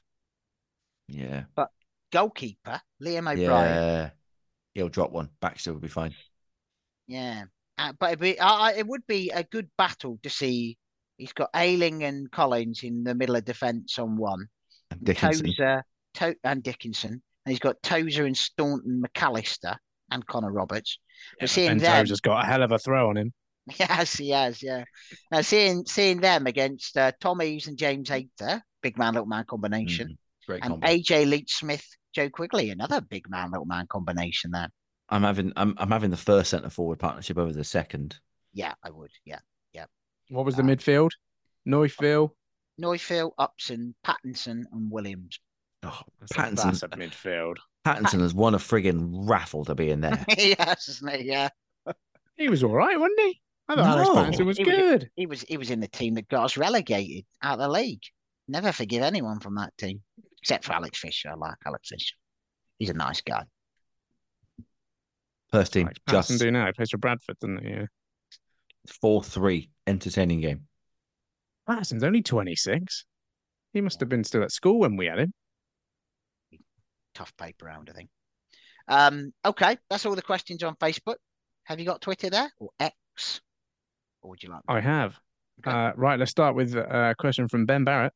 Yeah. But goalkeeper, Liam O'Brien. Yeah. He'll drop one. Baxter will be fine. Yeah, uh, but it'd be, uh, it would be a good battle to see. He's got Ayling and Collins in the middle of defence on one, And Dickinson. Tozer to- and Dickinson, and he's got Tozer and Staunton, McAllister, and Connor Roberts. But seeing Ben them, Tozer's got a hell of a throw on him. yes, he has, yeah. Now seeing seeing them against uh, Tom Eaves and James Hayter, big man little man combination, Mhm. Great and combo. AJ Leitch Smith, Joe Quigley, another big man little man combination there. I'm having I'm I'm having the first centre forward partnership over the second. Yeah, I would, yeah. Yeah. What was the Uh, midfield? Neufeld. Neufield, Upson, Pattinson, and Williams. Oh, That's a- Pattinson. That's a midfield. Pattinson has won a friggin' raffle to be in there. yes, isn't it? Yeah. He was all right, wasn't he? I thought Alex No. Pattinson was He was- good. He was he was in the team that got us relegated out of the league. Never forgive anyone from that team. Except for Alex Fisher. I like Alex Fisher. He's a nice guy. First team, Alex Pattinson just do now. He plays for Bradford, doesn't he? Yeah. four three, entertaining game. Patterson's only 26. He must have been still at school when we had him. Tough paper round, I think. Um, okay, that's all the questions on Facebook. Have you got Twitter there or X? Or would you like? I have. Okay. Uh, right, let's start with a question from Ben Barrett.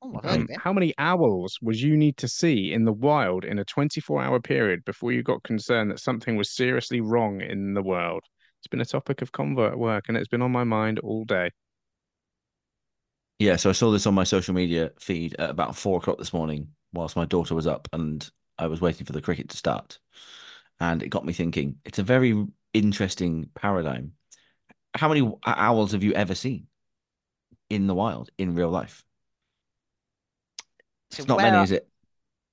Oh, I've Um, how many owls would you need to see in the wild in a 24 hour period before you got concerned that something was seriously wrong in the world? It's been a topic of convo at work and it's been on my mind all day. Yeah, so I saw this on my social media feed at about four o'clock this morning whilst my daughter was up and I was waiting for the cricket to start. And it got me thinking, it's a very interesting paradigm. How many owls have you ever seen in the wild, in real life? So It's not many, I- is it?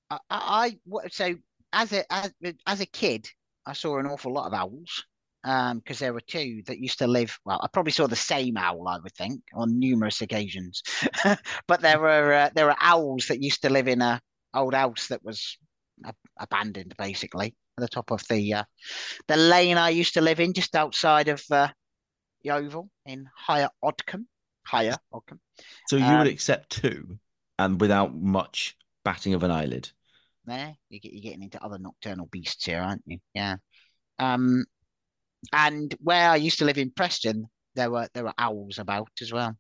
I, I, I so as a as, as a kid, I saw an awful lot of owls. Um, because there were two that used to live. Well, I probably saw the same owl, I would think, on numerous occasions. but there were uh, there were owls that used to live in a old house that was ab- abandoned, basically, at the top of the uh, the lane I used to live in, just outside of uh, the Oval in Higher Odcombe. Higher Odcombe. So you Um, would accept two and without much batting of an eyelid. there. You get you're getting into other nocturnal beasts here, aren't you? Yeah. Um, and where I used to live in Preston, there were there were owls about as well.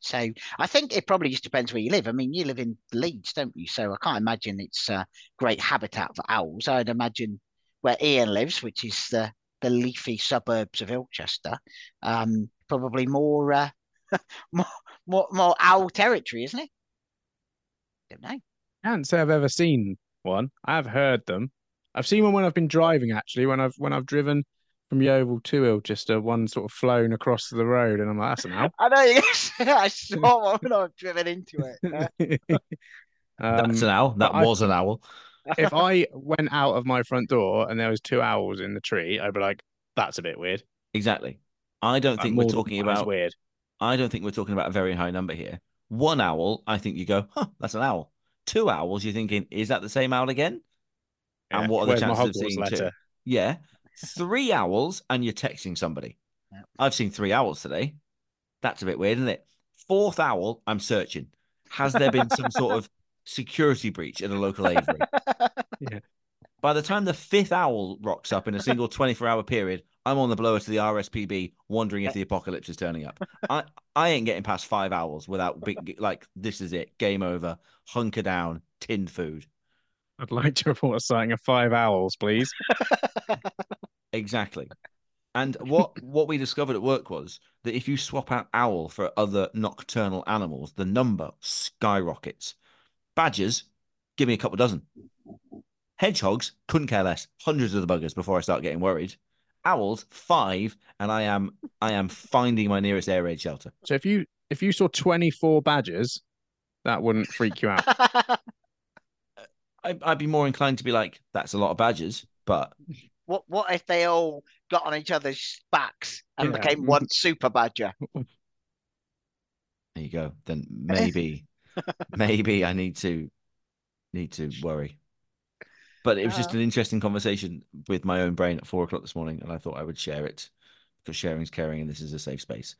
So I think it probably just depends where you live. I mean, you live in Leeds, don't you? So I can't imagine it's a great habitat for owls. I'd imagine where Ian lives, which is the the leafy suburbs of Ilchester, um, probably more uh, more more more owl territory, isn't it? Don't know. I can't say I've ever seen one. I have heard them. I've seen one when I've been driving actually, when I've when I've driven from Yeovil to Ilchester, one sort of flown across the road, and I'm like, that's an owl. I know. Yes, I saw one when I've driven into it. Yeah. That's Um, an owl. That I- was an owl. if I went out of my front door and there was two owls in the tree, I'd be like, that's a bit weird. Exactly. I don't Like, think we're talking about weird. I don't think we're talking about a very high number here. One owl, I think you go, huh, that's an owl. Two owls, you're thinking, is that the same owl again? And what are the Where's my chances of Hogwarts seeing two? Yeah. Three owls, and you're texting somebody. Yeah. I've seen three owls today. That's a bit weird, isn't it? Fourth owl, I'm searching. Has there been some sort of security breach in a local aviary? Yeah. By the time the fifth owl rocks up in a single 24 hour period, I'm on the blower to the RSPB, wondering if the apocalypse is turning up. I I ain't getting past five hours without big like this is it, game over, hunker down, tinned food. I'd like to report a sighting of five owls, please. Exactly. And what what we discovered at work was that if you swap out owl for other nocturnal animals, the number skyrockets. Badgers, give me a couple dozen. Hedgehogs, couldn't care less. Hundreds of the buggers before I start getting worried. Owls, five, and I am I am finding my nearest air raid shelter. So if you if you saw 24 badgers, that wouldn't freak you out. Uh, I, I'd be more inclined to be like, that's a lot of badgers, but what what if they all got on each other's backs and Yeah. became one super badger? there you go. Then maybe, maybe I need to need to worry. But it was just Uh. an interesting conversation with my own brain at four o'clock this morning, and I thought I would share it because sharing's caring, and this is a safe space.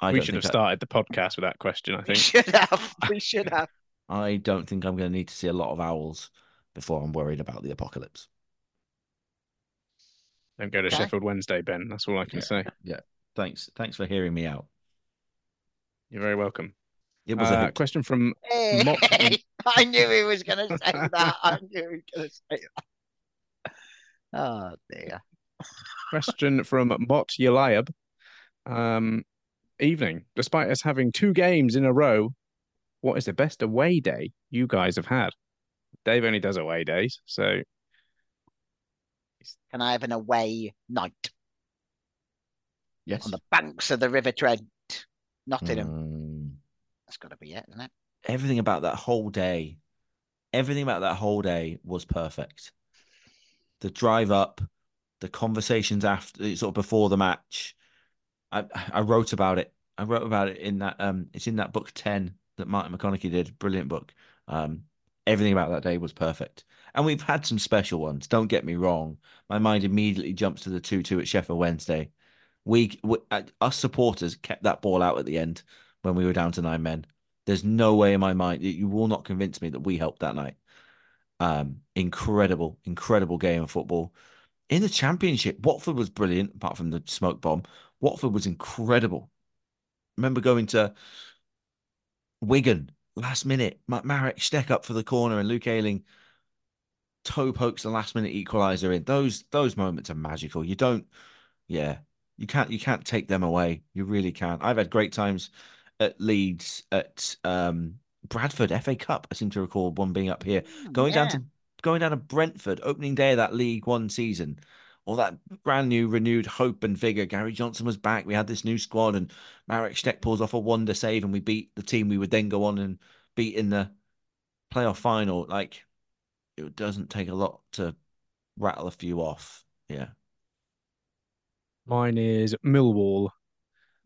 I we should have I- started the podcast with that question, I We think. should have. We should have. I don't think I'm going to need to see a lot of owls before I'm worried about the apocalypse. Don't go to Okay. Sheffield Wednesday, Ben. That's all I can say. Yeah. Thanks, thanks for hearing me out. You're very welcome. It was a Uh, hoot. question from Hey, Mott- I knew he was going to say that. I knew he was going to say that. Oh dear. question from Mott Yaliab. Um, evening. Despite us having two games in a row, what is the best away day you guys have had? Dave only does away days, so Can I have an away night yes. on the banks of the River Trent, Nottingham? Mm. That's got to be it, isn't it? everything about that whole day, everything about that whole day was perfect. The drive up, the conversations after, sort of before the match. I I wrote about it. I wrote about it in that um, it's in that book ten that Martin McConaughey did. Brilliant book. Um, everything about that day was perfect, and we've had some special ones. Don't get me wrong. My mind immediately jumps to the two two at Sheffield Wednesday. We, we uh, us supporters kept that ball out at the end when we were down to nine men. There's no way in my mind you will not convince me that we helped that night. Um, incredible, incredible game of football. In the championship, Watford was brilliant, apart from the smoke bomb. Watford was incredible. Remember going to Wigan last minute, Ma- Marek Stech up for the corner and Luke Ayling toe pokes the last minute equalizer in. Those those moments are magical. You don't, yeah, you can't you can't take them away. You really can't. I've had great times at Leeds, at um, Bradford FA Cup. I seem to recall one being up here. Going down to going down to Brentford, opening day of that League One season. All that brand new, renewed hope and vigor. Gary Johnson was back. We had this new squad, and Marek Stech pulls off a wonder save, and we beat the team we would then go on and beat in the playoff final. Like it doesn't take a lot to rattle a few off. Yeah. mine is Millwall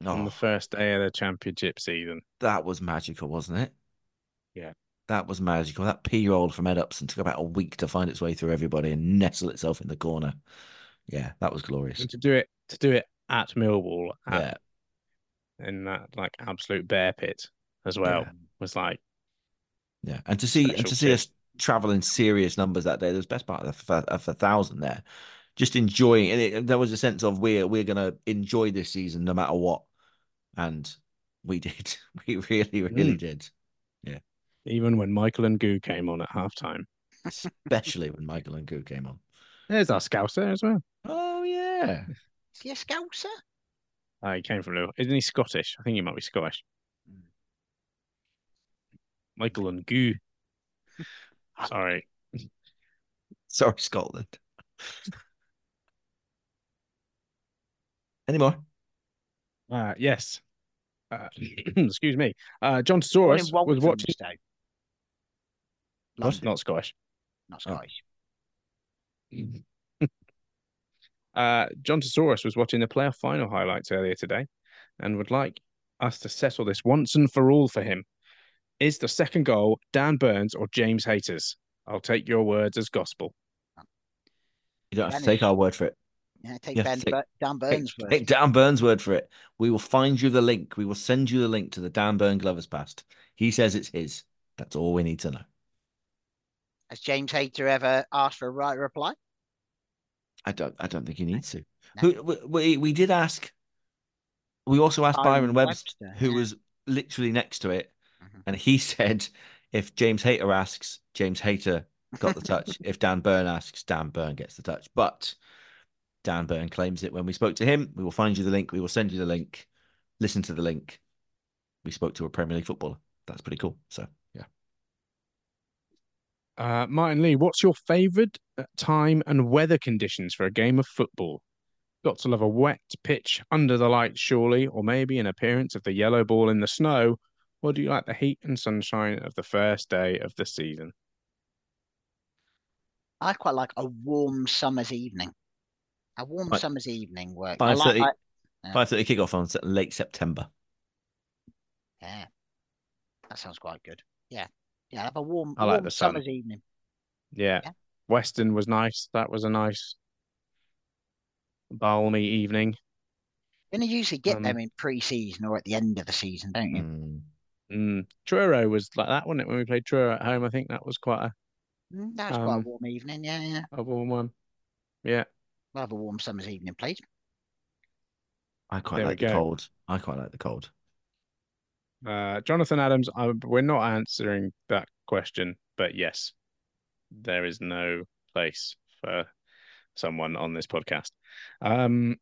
on Oh, the first day of the championship season. that was magical, wasn't it? Yeah. That was magical. That P roll from Ed Upson took about a week to find its way through everybody and nestle itself in the corner. Yeah, that was glorious. And to do it to do it at Millwall Yeah. in that like absolute bear pit as well Yeah. was like Yeah, and to see and to see shit. us travel in serious numbers that day, there was best part of a, of a thousand there. Just enjoying, and it, there was a sense of we're we're gonna enjoy this season no matter what, and we did. We really, really Mm. did. Yeah. Even when Michael and Goo came on at halftime. Especially when Michael and Goo came on. There's our scouser as well. Oh yeah, Is he a scouser? Uh, he came from Liverpool. Isn't he Scottish? I think he might be Scottish. Michael and Goo. Sorry. sorry, Scotland. Any more? Uh, yes. Uh, excuse me. Uh, John Born in Soros was watching. Walthamstow. Not, London, not Scottish. not Oh. Scottish. Uh, John Tesaurus was watching the playoff final highlights earlier today and would like us to settle this once and for all for him. Is the second goal Dan Burn's or James Hayter's? I'll take your words as gospel. You don't have to take our word for it. Yeah, take Ben take- Bur- Dan Take, Burns word. take Dan Burn's word for it. We will find you the link. We will send you the link to the Dan Burns Gloverscast. He says it's his. That's all we need to know. Has James Hayter ever asked for a right reply? I don't. I don't think he needs to. Who we, we we did ask. We also asked Byron Byron Webster, Webster, who yeah. was literally next to it, Mhm. and he said, "If James Hayter asks, James Hayter got the touch. if Dan Burn asks, Dan Burn gets the touch." But Dan Burn claims it when we spoke to him. We will find you the link. We will send you the link. Listen to the link. We spoke to a Premier League footballer. That's pretty cool. So. Uh, Martin Lee, what's your favourite uh, time and weather conditions for a game of football? Got to love a wet pitch under the lights, surely, or maybe an appearance of the yellow ball in the snow, or do you like the heat and sunshine of the first day of the season? I quite like a warm summer's evening. A warm Right. summer's evening work. I like, 5:30 I, Yeah. Five thirty kickoff on late September. yeah, that sounds quite good. Yeah, yeah, have a warm, I like warm the sun. summer's evening. Yeah. Yeah. Weston was nice. That was a nice balmy evening. And you usually get Um, them in pre-season or at the end of the season, don't you? Mm. Mm. Truro was like that, wasn't it? When we played Truro at home, I think that was quite a, Mm, that was quite a Um, warm evening. Yeah, yeah. a warm one. Yeah. We'll have a warm summer's evening, please. I quite There like the go. cold. I quite like the cold. Uh, Jonathan Adams, I, we're not answering that question, but yes, there is no place for someone on this podcast. Um,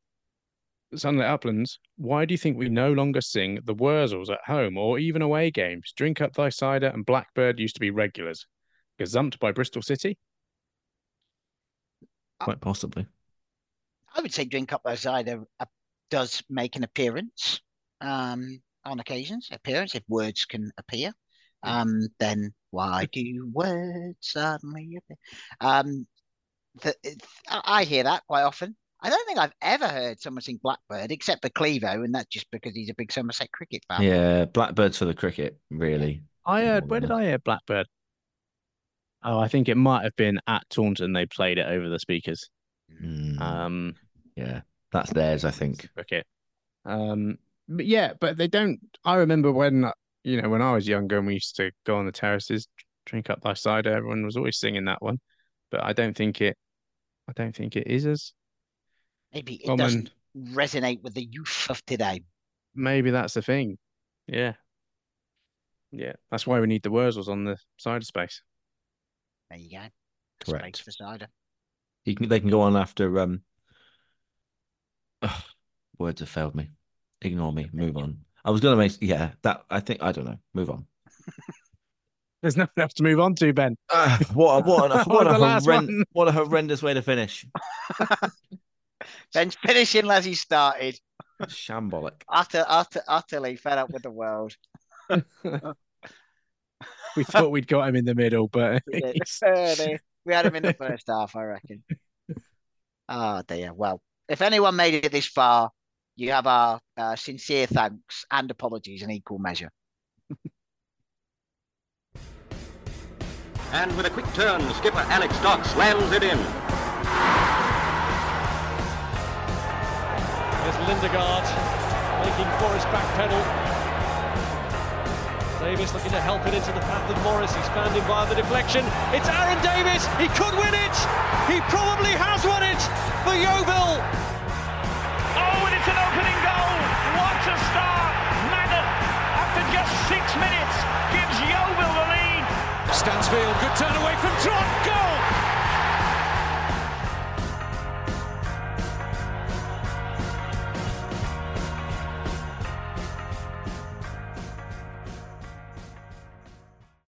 Sunlit Uplands, why do you think we no longer sing the Wurzels at home or even away games? Drink Up Thy Cider and Blackbird used to be regulars. Gazumped by Bristol City? Quite possibly. I would say Drink Up Thy Cider uh, does make an appearance um, on occasions. Appearance, if words can appear. Um, then why do words suddenly appear? Um, the, I I hear that quite often. I don't think I've ever heard someone sing Blackbird except for Clevo, and that's just because he's a big Somerset cricket fan. Yeah, Blackbirds for the cricket, really. I Yeah, heard, where did. I hear Blackbird? Oh, I think it might have been at Taunton. They played it over the speakers. Mm, Um, yeah, that's theirs, I think. cricket. Um, but yeah, but they don't. I remember when you know when I was younger and we used to go on the terraces, drink up thy cider. Everyone was always singing that one, but I don't think it. I don't think it is as. Maybe it Common. doesn't resonate with the youth of today. Maybe that's the thing. Yeah. Yeah, that's why we need the Wurzels on the cider space. There you go. Correct. Space for cider. You can, they can go on after. Um, ugh, words have failed me. Ignore me. Move on. I was gonna make. Yeah, that. I think. I don't know. Move on. There's nothing else to move on to, Ben. Ah, what? A, what? A, what, a The horrend- what a horrendous way to finish. Ben's finishing as he started. Shambolic. Utter, utter, utterly fed up with the world. We thought we'd got him in the middle, but We did. he's- Early. We had him in the first half, I reckon. Oh dear. Well, if anyone made it this far, you have our uh, sincere thanks and apologies in equal measure. And with a quick turn, skipper Alex Dock slams it in. There's Lindegaard making Forrest backpedal. Davis looking to help it into the path of Morris. He's found him via the deflection. It's Aaron Davis. He could win it. He probably has won it for Yeovil. It's an opening goal. What a start. Madden, after just six minutes, gives Yeovil the lead. Stansfield, good turn away from Trott. Goal.